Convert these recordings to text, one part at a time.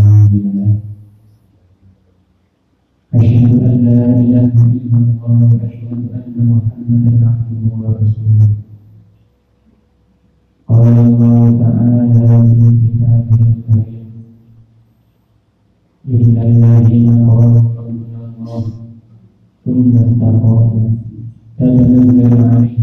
هادي له أشهد أن لا إله إلا الله واشهد ان محمدا عبده ورسوله قال الله تعالى في كتابه الكريم إن الذين قالوا ربنا الله. ثم استقاموا تتنزل عليهم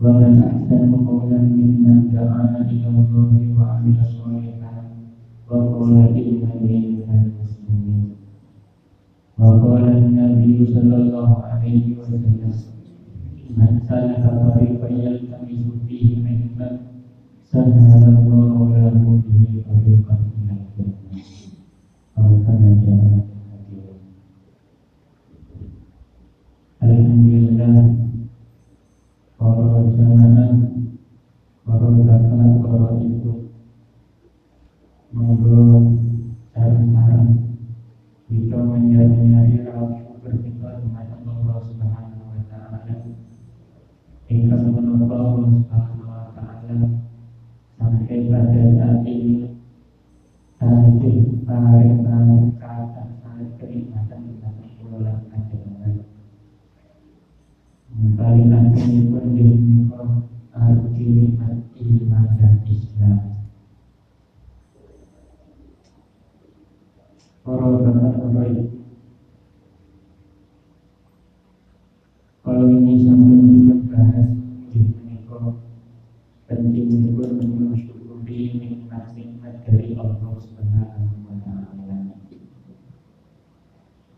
ومن أحسن قولا ممن دعا إلى الله وعمل صالحا وقال إنني من المسلمين. وقال النبي صلى الله عليه وسلم من سلك طريقا يلتمس فيه علما سهل الله له به طريقا إلى الجنة. أو كما جاء Alhamdulillah Para ibu Monggo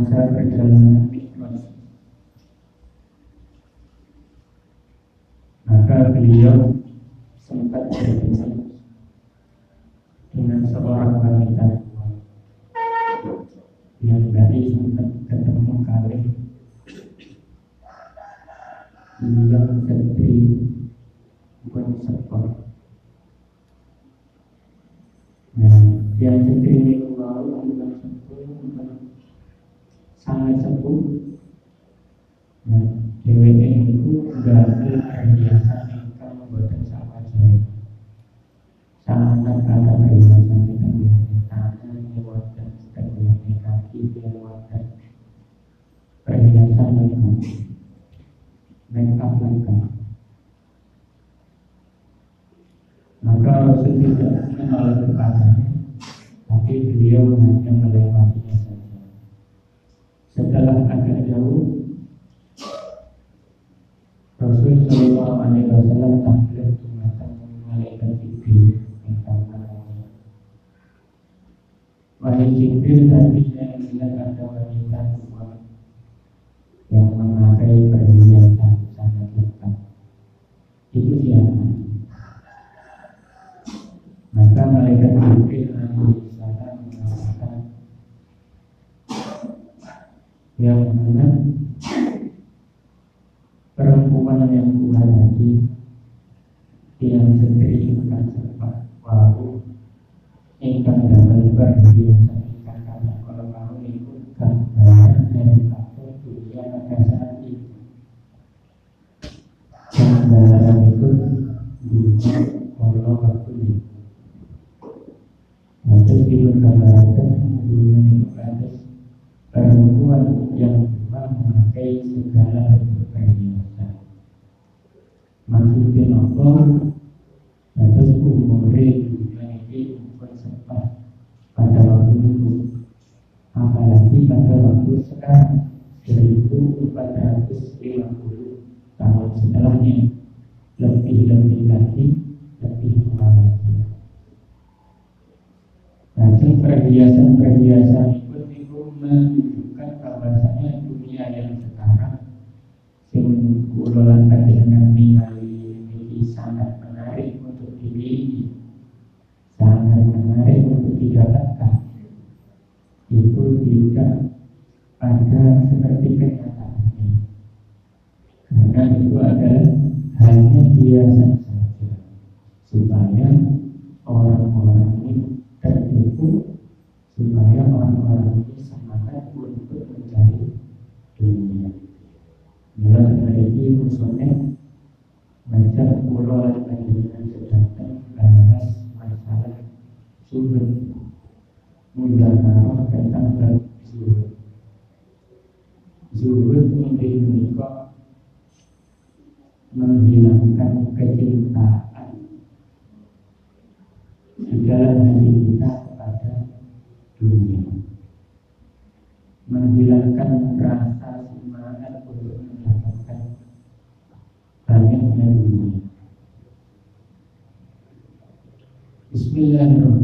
Gracias. Sangat sepuh nah itu gagal perhiasan ingkang membuat sama saya. Sangat kata perhiasan ingkang biasa tangan lewatan setengah kaki lewatan perhiasan ingkang make up lengkap Wahai Jibril tadi saya melihat ada wanita tua yang memakai perhiasan sangat lengkap. Itu siapa? Maka malaikat Jibril alaihi salam mengatakan yang mana Nanti digambarkan dunia itu atas perempuan yang memang memakai segala bentuk perhiasan. Maksudnya apa? Atas umur dunia ini pun sempat pada waktu itu. Apalagi pada waktu sekarang 1450 tahun setelahnya lebih-lebih lagi Nanti perhiasan-perhiasan itu menunjukkan bahwasanya dunia yang sekarang sing kulolan dengan ningali ini sangat menarik untuk dimiliki, sangat menarik untuk didapatkan. Itu tidak ada seperti sumber muzakarah tentang bab zuhud. Zuhud ini menikah menghilangkan kecintaan. Di dalam hati kita kepada dunia. Menghilangkan rasa semangat untuk mendapatkan banyaknya dunia. Bismillahirrahmanirrahim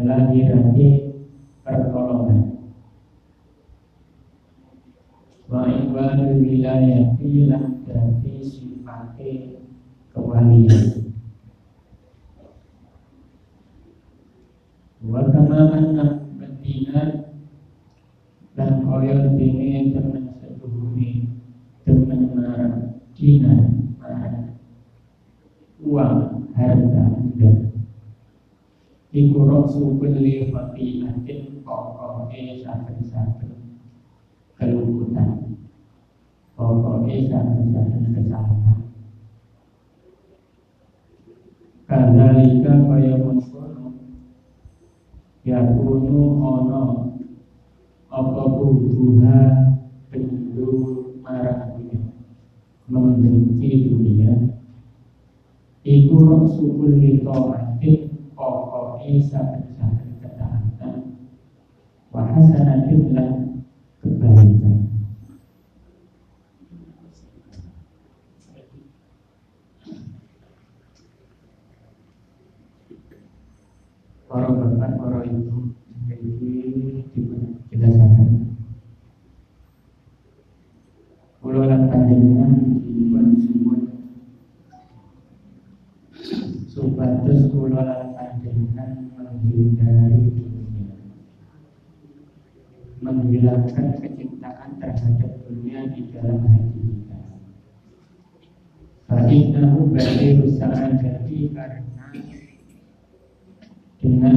lahirati pertolongan. Wa ibadul wilayati lan dati sifate kewalian. Wa kama anna betina dan kaya dene temen setuhuni temen marang dina marang uang harta dan iku rasu kulli fatihatin pokoke saben-saben kelumputan pokoke saben-saben kesalahan. Kadalika kaya mengkono Yakunu ono Apa buduha Penduduk marah dunia Membenci dunia. Iku rasu kulli ta'atin Pokoke saben-saben ketaatan Wahasanatin lan kebaikan. Para bapak, para ibu jadi dijelaskan Pulau lan panjenengan supados kula lan panjenengan menghindari dunia. Menghilangkan kecintaan terhadap dunia di dalam hati kita. Fa'innahu badiru sa'adati karena dengan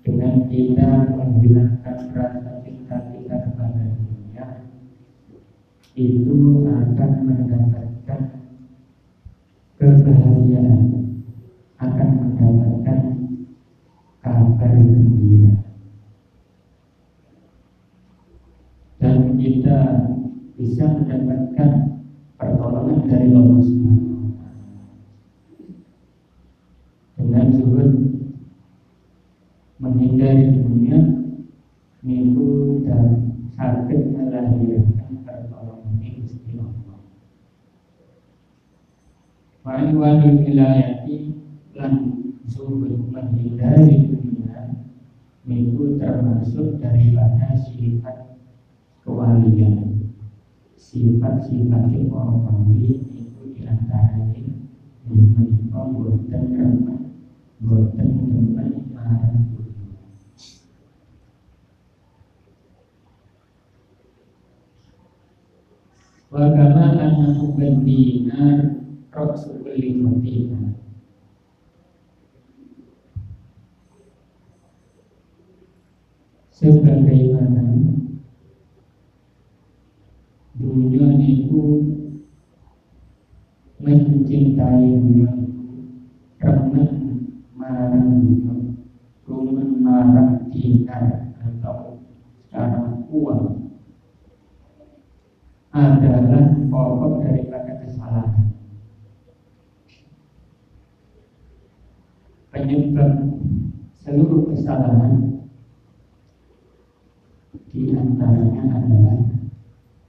dengan kita menghilangkan rasa cinta kita kepada dunia itu akan mendapatkan kebahagiaan akan mendapatkan kabar gembira. Dan kita bisa mendapatkan pertolongan dari Allah Subhanahu dengan zuhud menghindari dunia niku dan sakit melahirkan pertolongan Gusti Allah. Wa'in wilayati lan zuhud menghindari dunia niku termasuk daripada sifat kewalian. Sifat-sifat para wali itu di antaranya menika boten remen boten demen marang dunia wa kama annahu bandinar rasul limatina sebagaimana dunia itu mencintai dunia remen marang dunia remen marang dinar atau secara uang adalah pokok daripada kesalahan penyebab seluruh kesalahan di antaranya adalah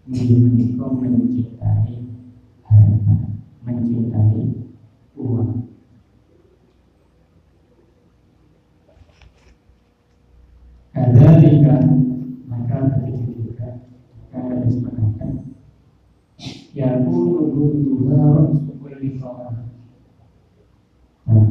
menikah mencintai harta, mencintai uang. Kadalika maka begitu juga kita harus mengatakan ya kulu dua sukul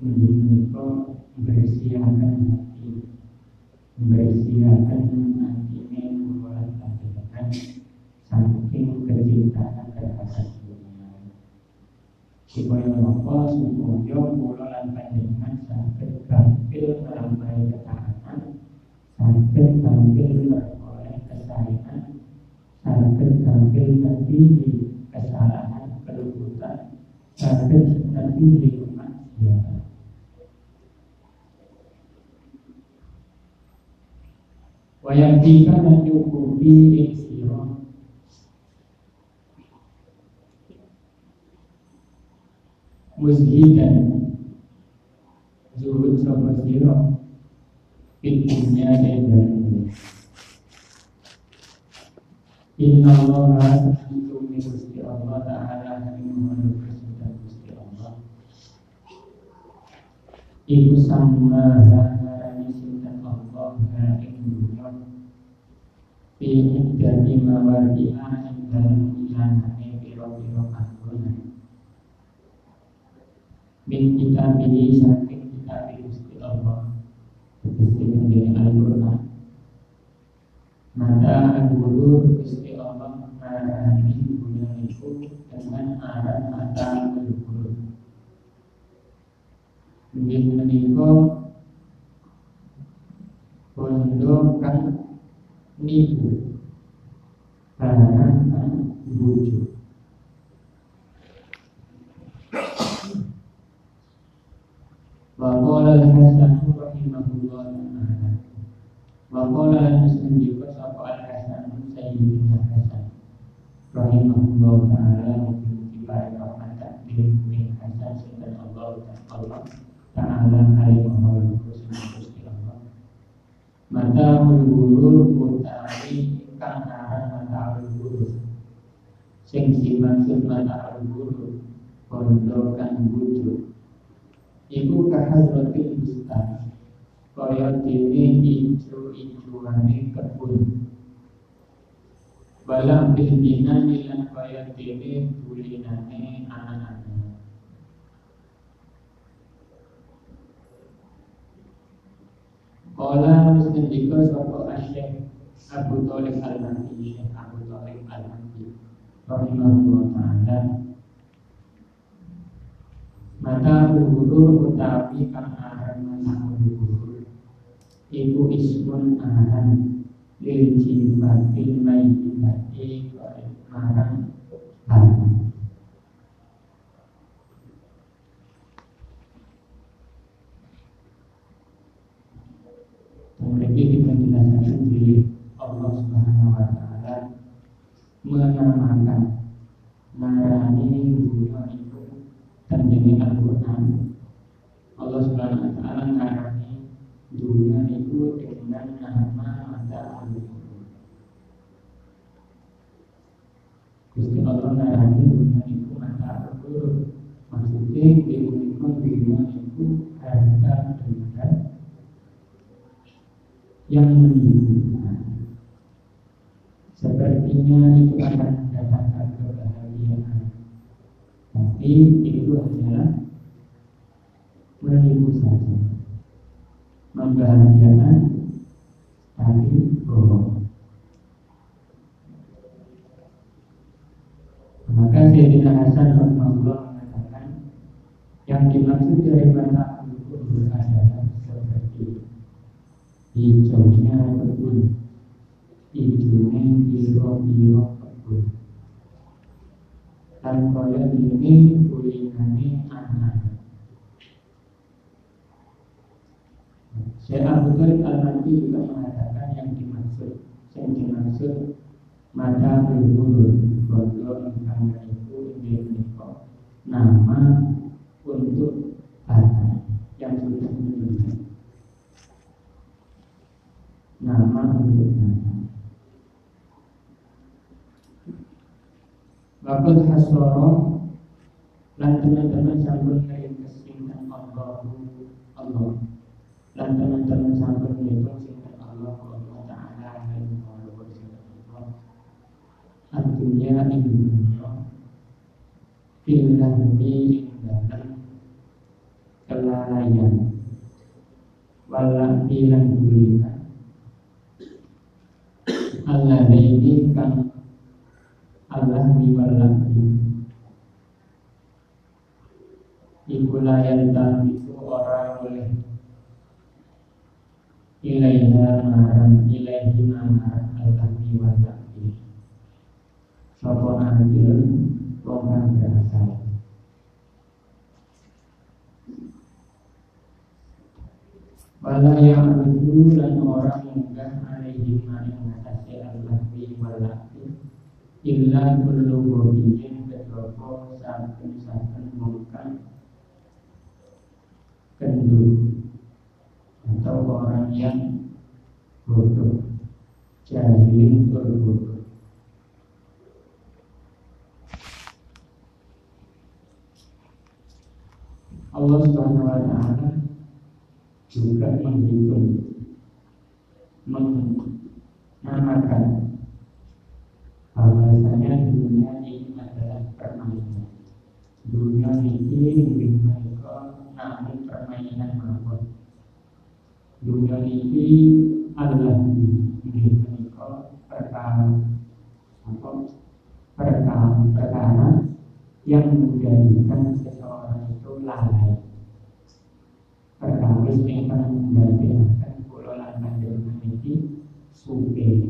menika bersiakan hati bersiakan hati ini kula panjenengan saking kecintaan kekerasan dunia supaya apa supaya kula lan panjenengan saged tampil merampai ketaatan saged tampil beroleh kesalahan saged tampil nanti kesalahan kelembutan saged nanti Dan cukupi ing siro Muzhidan Zuhud sopa siro Fitnya dan Inna Allah Santumi Gusti Allah Ta'ala Muhammad Rasulullah Gusti Allah. Ibu sama fi iddati mawadi'a ing dalem ilanane pira-pira panggonan min kitabihi saking kitab Gusti Allah Gusti menjadi Al-Qur'an. Mata al-gulur Gusti Allah marani dunia itu dengan aran mata al-gulur Mungkin menikah Pondok kan nipu barang bujuk Waqala al-Hasan rahimahullah. Ta'ala Waqala al-Hasan juga sapa al-Hasan Sayyidina Hasan Allah Ta'ala. Alaihi wa Mata Sing dimaksud mata ulgulur Kondo kang bujuk Iku kahadratil bustan Kaya dini ijo-ijoane kebun. Balang bil binani lan kaya dini tulinane anak-anak. Kala mustendika sapa asyik Abu Talib al-Mahdi Syekh Abu Talib al-Mahdi Rahimahullah ta'ala Mata ulur utawi kang aran mata ulur Iku ismun aran Lil jifatil mayyibati Marang Marang Memiliki kita jelaskan diri Allah Subhanahu Wa Taala menamakan narani dunia itu terjadi Al-Quran. Allah Subhanahu Wa Taala narani dunia itu dengan nama mata Al-Quran Gusti Allah narani dunia itu mata Al-Quran maksudnya diunikkan dunia itu harta dan yang menimbulkan sepertinya itu akan mendatangkan kebahagiaan tapi itu hanyalah menipu saja membahagiakan tapi bohong maka Sayyidina Hasan Rasulullah mengatakan yang dimaksud dari mata al adalah seperti hijaunya hijaunya biro-biro kebun dan kaya ini tulingannya anak Syekh Abu Al-Nanti juga mengatakan yang dimaksud yang dimaksud mata itu nama untuk anak yang sudah nama untuk. Bapak hasoro lan teman-teman sampun kain kesingkan Allah Allah lan teman-teman sampun ngitung singkat Allah Allah Ta'ala dan Allah Allah Artinya dunia Filahmi dalam kelalaian. Walau bilang bulikan Allah ini kan Allah miwalati iku layan itu orang oleh ilaiha marang ilaihi marang al-lahmi wa ta'bi Sopo wong kang berasal. Wala yang dan orang munggah alaihi maring ngatasi al-lahmi Illa kullu gobiyin kedopo saben-saben mungkang kendu atau orang yang bodoh jahilin berbodoh. Allah Subhanahu wa taala juga menghitung menamakan bahwasanya dunia ini adalah permainan. Dunia ini mereka namun permainan mawon dunia ini adalah ini mereka perkara apa? Perkara perkara yang menjadikan seseorang itu lalai. Perkara yang menjadikan pulau lantai ini suke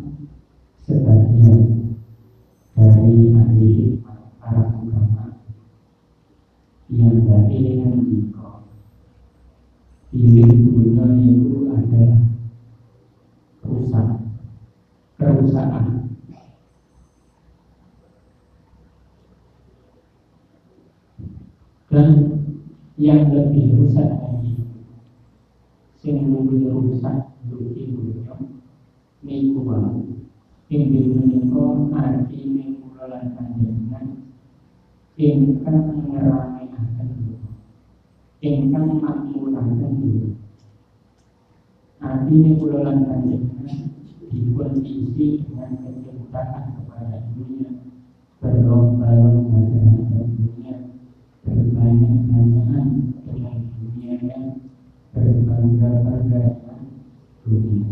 dengan diko pilih dunia itu adalah rusak kerusakan dan yang lebih rusak lagi sing lebih rusak duki dunia niku wae ing menika arti niku lan panjenengan ingkang ngerame ingkang makmuraken diri. Artinya kula lan panjenengan dipun isi dengan kecintaan kepada dunia, berlomba-lomba dengan dunia, berbanyak-banyakan dengan dunia yang berbangga-bangga dengan dunia.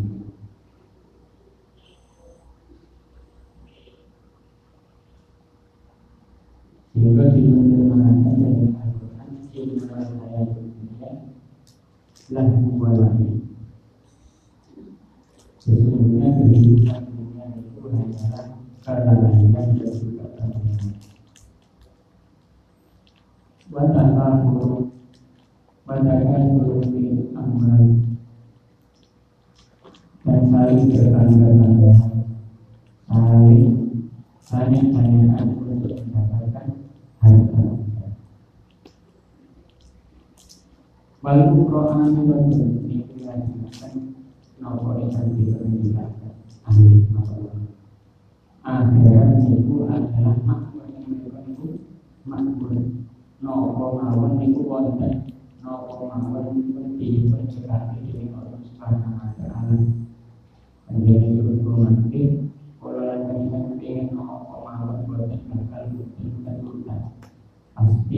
Sehingga dimengerti dari Al-Quran Inna saya dunia Lahu walahi Sesungguhnya kehidupan dunia itu hanyalah kelalaian dan juga permainan Watalah buruk Watakan buruk amal Dan saling berbangga-banggaan Saling Banyak-banyakan untuk mendapatkan harta Itu dijelaskan nopo masalah. Akhirat itu adalah makmur yang mereka itu makmur. Nopo itu nopo dari Allah Subhanahu Wa Taala. Menjadi itu nanti kalau lagi ingin nopo pasti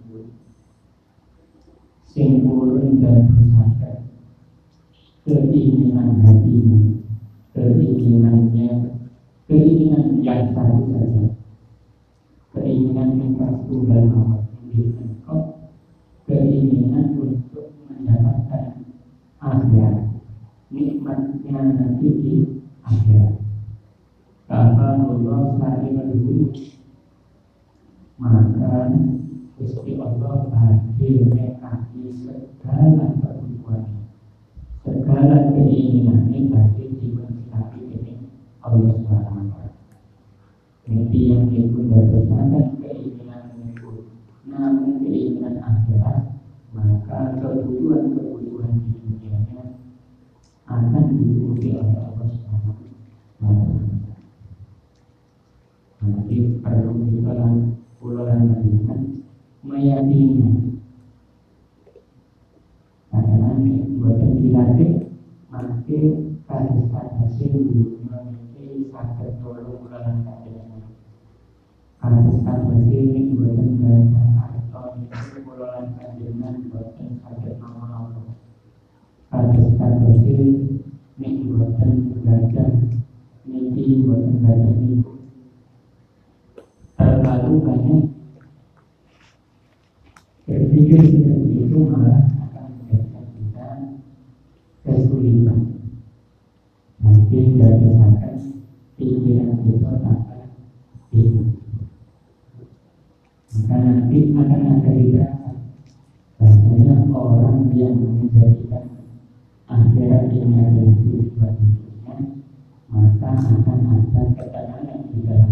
sing purun dadosaken keinginan hatinya keinginannya keinginan yang satu saja keinginan yang Tuhan Allah keinginan untuk mendapatkan akhirat nikmatnya nanti di akhirat kata Allah saya maka Gusti Allah hadir mengkaji segala kebutuhannya segala keinginannya hadir dimensilapi ini Allah Subhanahu wa Mimpi yang berdasarkan keinginan itu namun keinginan akhirat maka kebutuhan-kebutuhan di dunianya akan diikuti oleh Allah Subhanahu meyakini karena buatan dilatih nanti kasus-kasus ini memiliki sakit tolong bulan kajian kasus-kasus ini buatan ganda atau itu bulan kajian buatan sakit Allah kasus-kasus ini buatan ini buatan ini terlalu banyak berpikir seperti itu malah akan menjadikan kita kesulitan. Nanti berdasarkan pikiran kita tanpa itu maka nanti akan ada dirasakan bahasanya orang yang menjadikan akhirat ini adalah tujuan hidupnya maka akan ada ketenangan di dalam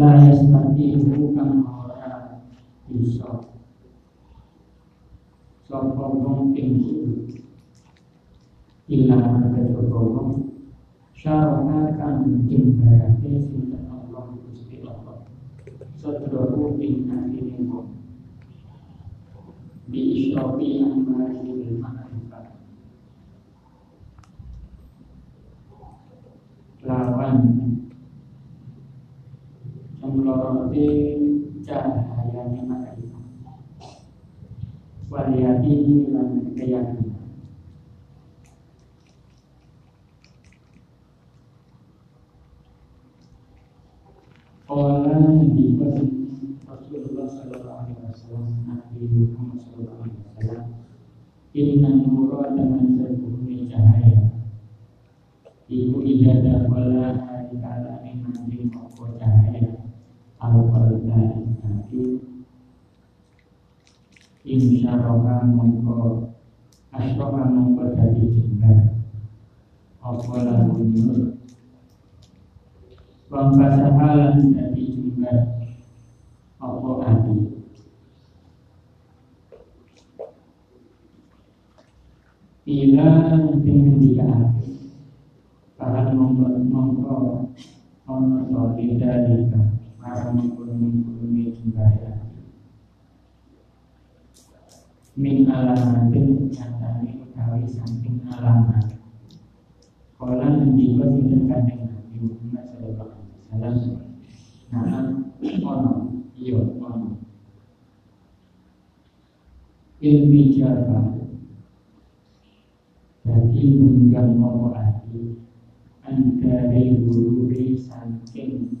hati-hati la yastati'u kang ora bisa. Sapa wong ing kudu? Ilang kejaba wong. Syaraka kang jembarate sinten Allah Gusti Allah. Sadrahu ing atine wong. Bi isrofi amali ma'rifat lawan meloroti cahayanya makrifat waliyati lan keyakinan Orang di Rasulullah Sallallahu Alaihi Wasallam Nabi Muhammad Sallallahu Alaihi Wasallam Inna cahaya Ibu ibadah wala hari kala cahaya Al-Qalba nanti Insyaallah mongko Asroka mongko jadi jembar. Apa lagu nur Wangkasahalan jadi jembar. Apa hati? Mongko mongko Ono solidalika Mengkurung-kurungi jembar min alamatin nyatane utawi saking alamat kala ngendika sinten kanjeng Nabi Muhammad sallallahu alaihi wasallam nah ono iya ono ilmi jaba jadi nunggang mopo ati Andari gururi saking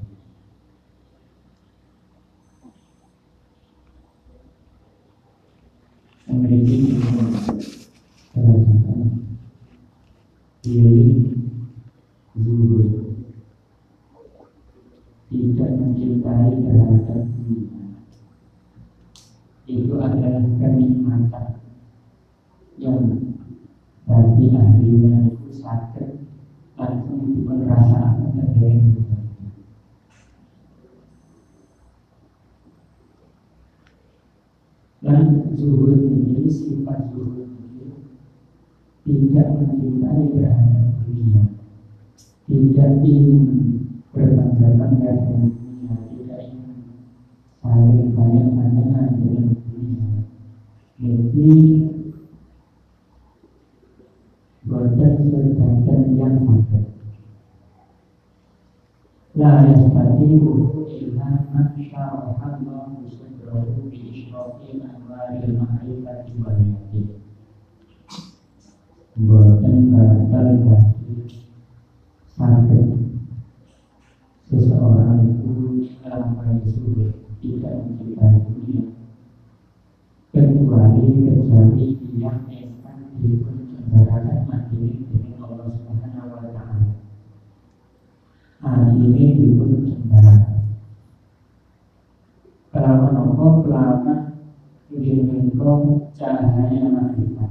memiliki kerasakan diri zuhud tidak mencintai terhadap dunia itu adalah kenikmatan yang bagi ahlinya itu sakit langsung diperasakan dari dan zuhud ini sifat zuhud ini. Tidak mencintai terhadap dunia. Tidak ingin berbangga-bangga dengan dunia. Tidak ingin saling banyak-banyakan dengan dunia. Jadi boten sebagian yang sakit La yastati'uhu Bakal bagi sakit Seseorang itu melampai suruh tidak mencintai dunia Kecuali kecuali yang akan dipenjarakan mati dengan Allah Subhanahu wa Ta'ala dipun sembarangan. Kelawan apa kelawan ingkang cahaya makrifat.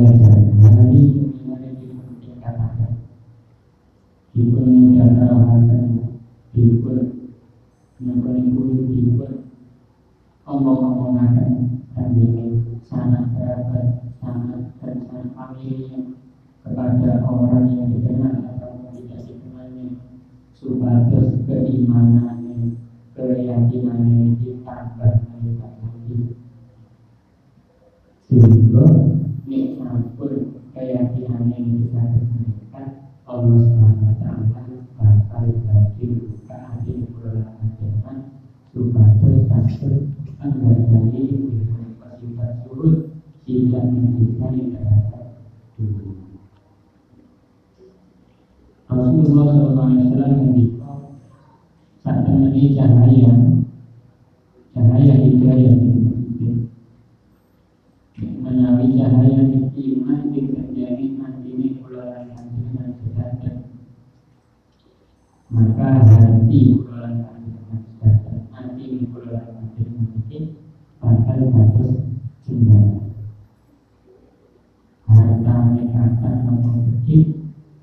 belajar. Hari bagaimana kita dikatakan Rasulullah SAW mendidik saat ini cahaya cahaya hidayah menawi cahaya iman terjadi nanti kularan dengan sedanten maka hati kularan dengan sedanten nanti kularan dengan mungkin bakal bagus jembatan harta nekatan nopo kecil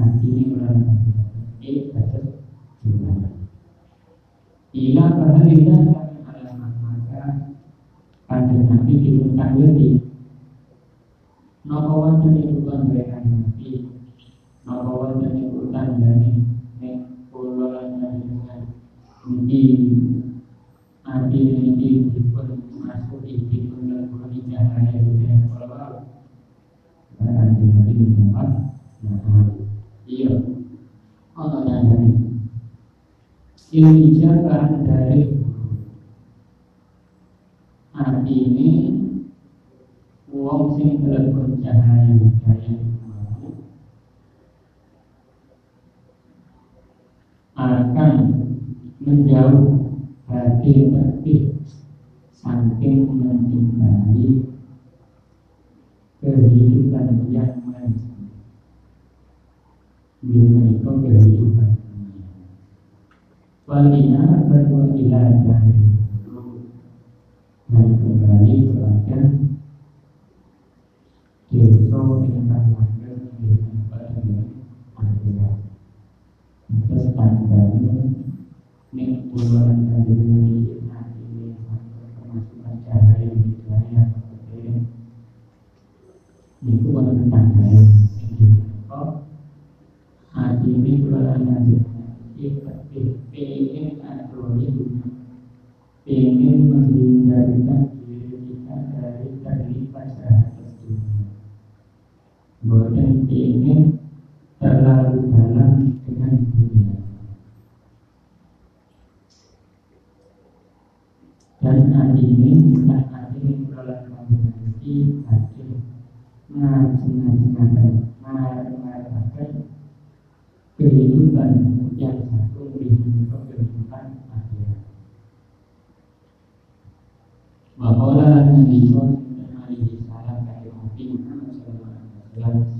hati ini panjenengan ini dapat jumlah. Ila kami alamat maka pada nabi diundang lebih. Nopo wonten iku panggilan nabi. Nopo wonten iku tandane nek kula ati Iya. Allah dari Ijabat dari Hati ini uang sing yang cahaya Cahaya akan menjauh dari terbit saking mencintai Walina berdua ilah dari dan kembali kepada desa ingkang lahir dengan bahagia akhirat. Terus tandanya nek kula kanjeng ingin terlalu dalam dengan dunia. Dan hati ini bukan hati ini kalau nanti hati ngaji-ngaji mengatakan kehidupan yang satu kehidupan kehidupan akhirat. Bahwa Nabi Sallallahu Alaihi Wasallam dari Nabi Muhammad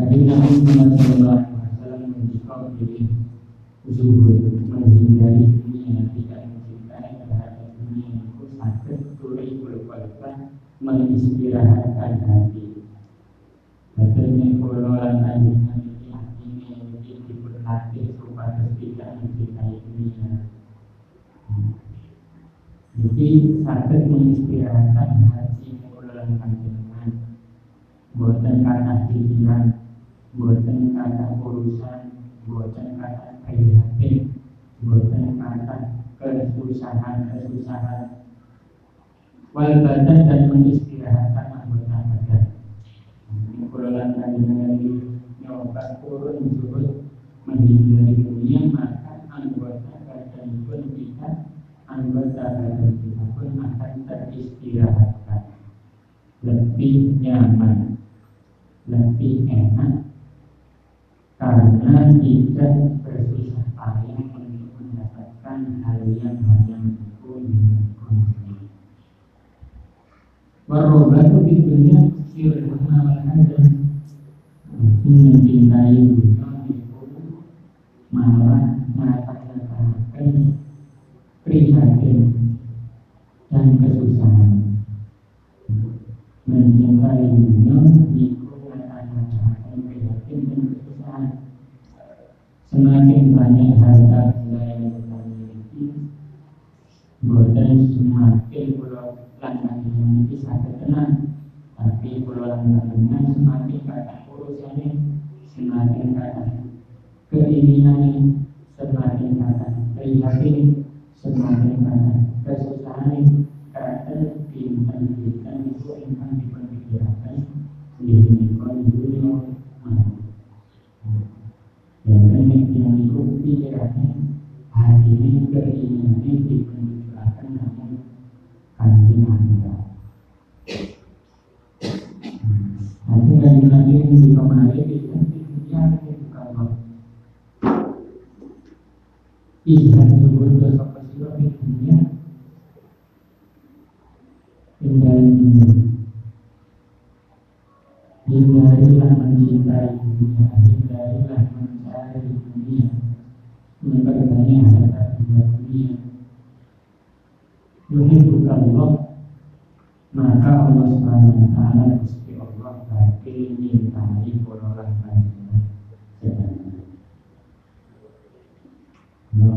Nabi Muhammad sallallahu alaihi wasallam diri menghindari dunia tidak mencintai terhadap dunia tuli berkualitas mengistirahatkan hati. Kalau lantai ini hati ini diberlatih supaya tidak mencintai dunia. Jadi sakit mengistirahatkan hati kata pikiran, buatan kata urusan, buatan kata prihatin, buatan kata kesusahan-kesusahan. Wal badan dan mengistirahatkan anggota badan. Ini kulolan dengan nyoba turun turun menghindari dunia maka anggota badan pun kita anggota badan kita pun akan teristirahatkan lebih nyaman lebih enak karena tidak bersusah payah untuk mendapatkan hal yang hanya mampu dilakukan. Warobatu kecil wal hadan mencintai dunia itu malah mengatakan prihatin dan kesusahan. Mencintai dunia itu mengatakan prihatin dan kesusahan semakin banyak harta benda yang kita miliki bukan semakin pulau langkah yang bisa tenang tapi pulau langkah tenang semakin kata urusannya semakin kata keinginan semakin kata prihatin semakin kata izhari sampai hindari dunia hindarilah mencintai dunia hindarilah mencari dunia. Maka harta dunia. Dunia maka Allah SWT Allah bagi ini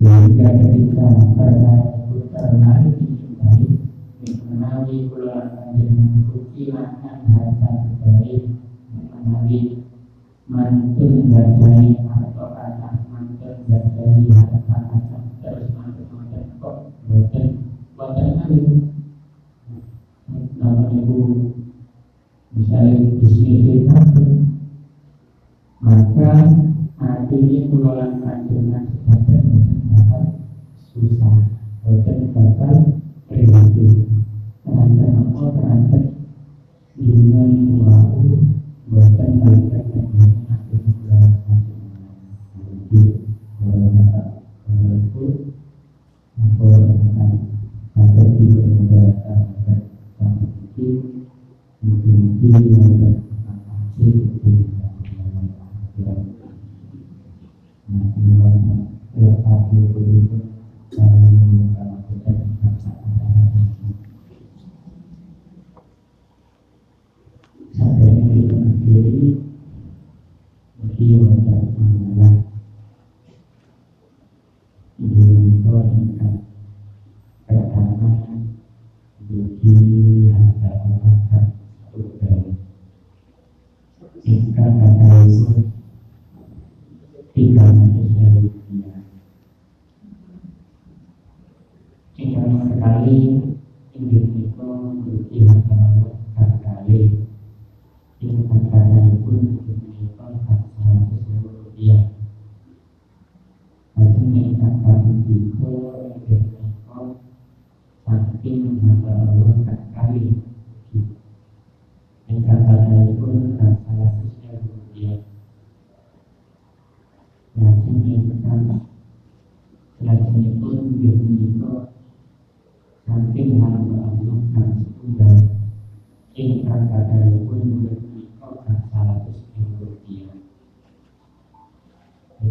sehingga ketika perkara itu terlalu dicintai mengenali keluarga dengan kehilangan harta terbaik mengenali mantun gadai atau anak mantun gadai harta anak terus mantun mantun kok buatan buatan kali nama ibu misalnya bisnis maka artinya pengelolaan bakal susah boten bakal prihatin apa? Dunia yang jadi kalau kalau itu apa yang akan sampai di di kakak tiga dari dunia. Jika sekali Indonesia berpihak kepada kali, ini kata pun Indonesia tak seratus ribu rupiah. Masih meningkat kami tiga Indonesia saking mata Allah tak kali. Yang kata pun tak seratus ribu rupiah menyimpan Selanjutnya pun dia menyimpan Samping hamba Allah dan setunggal Ingkar kata pun menyimpan kan seratus ribu rupiah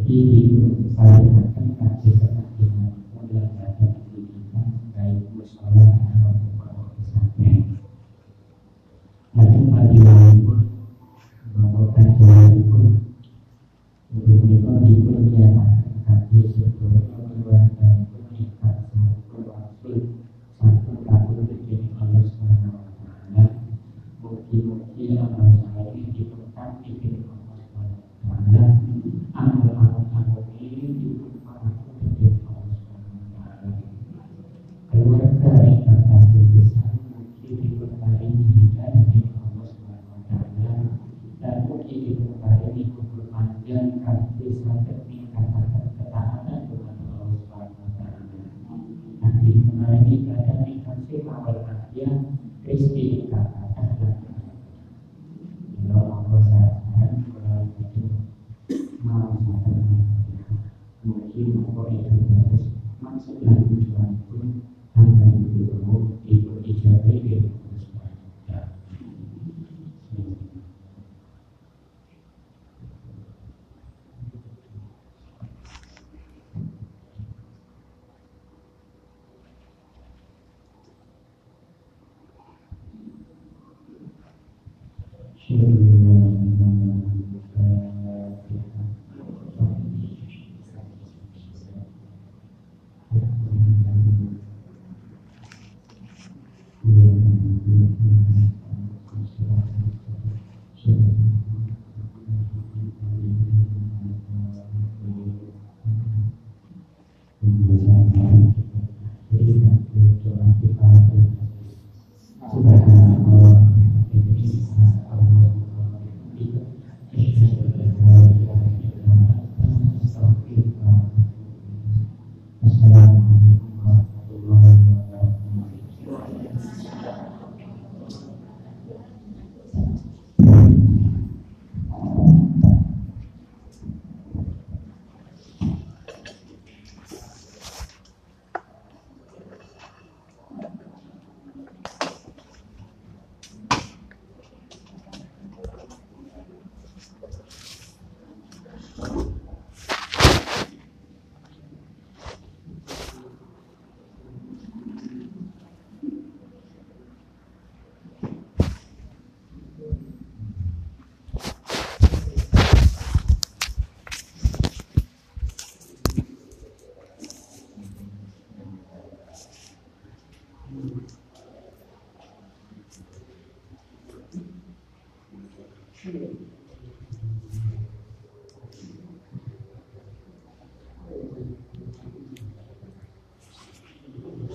Jadi saya akan kasih dengan mulai ada pendidikan baik musola atau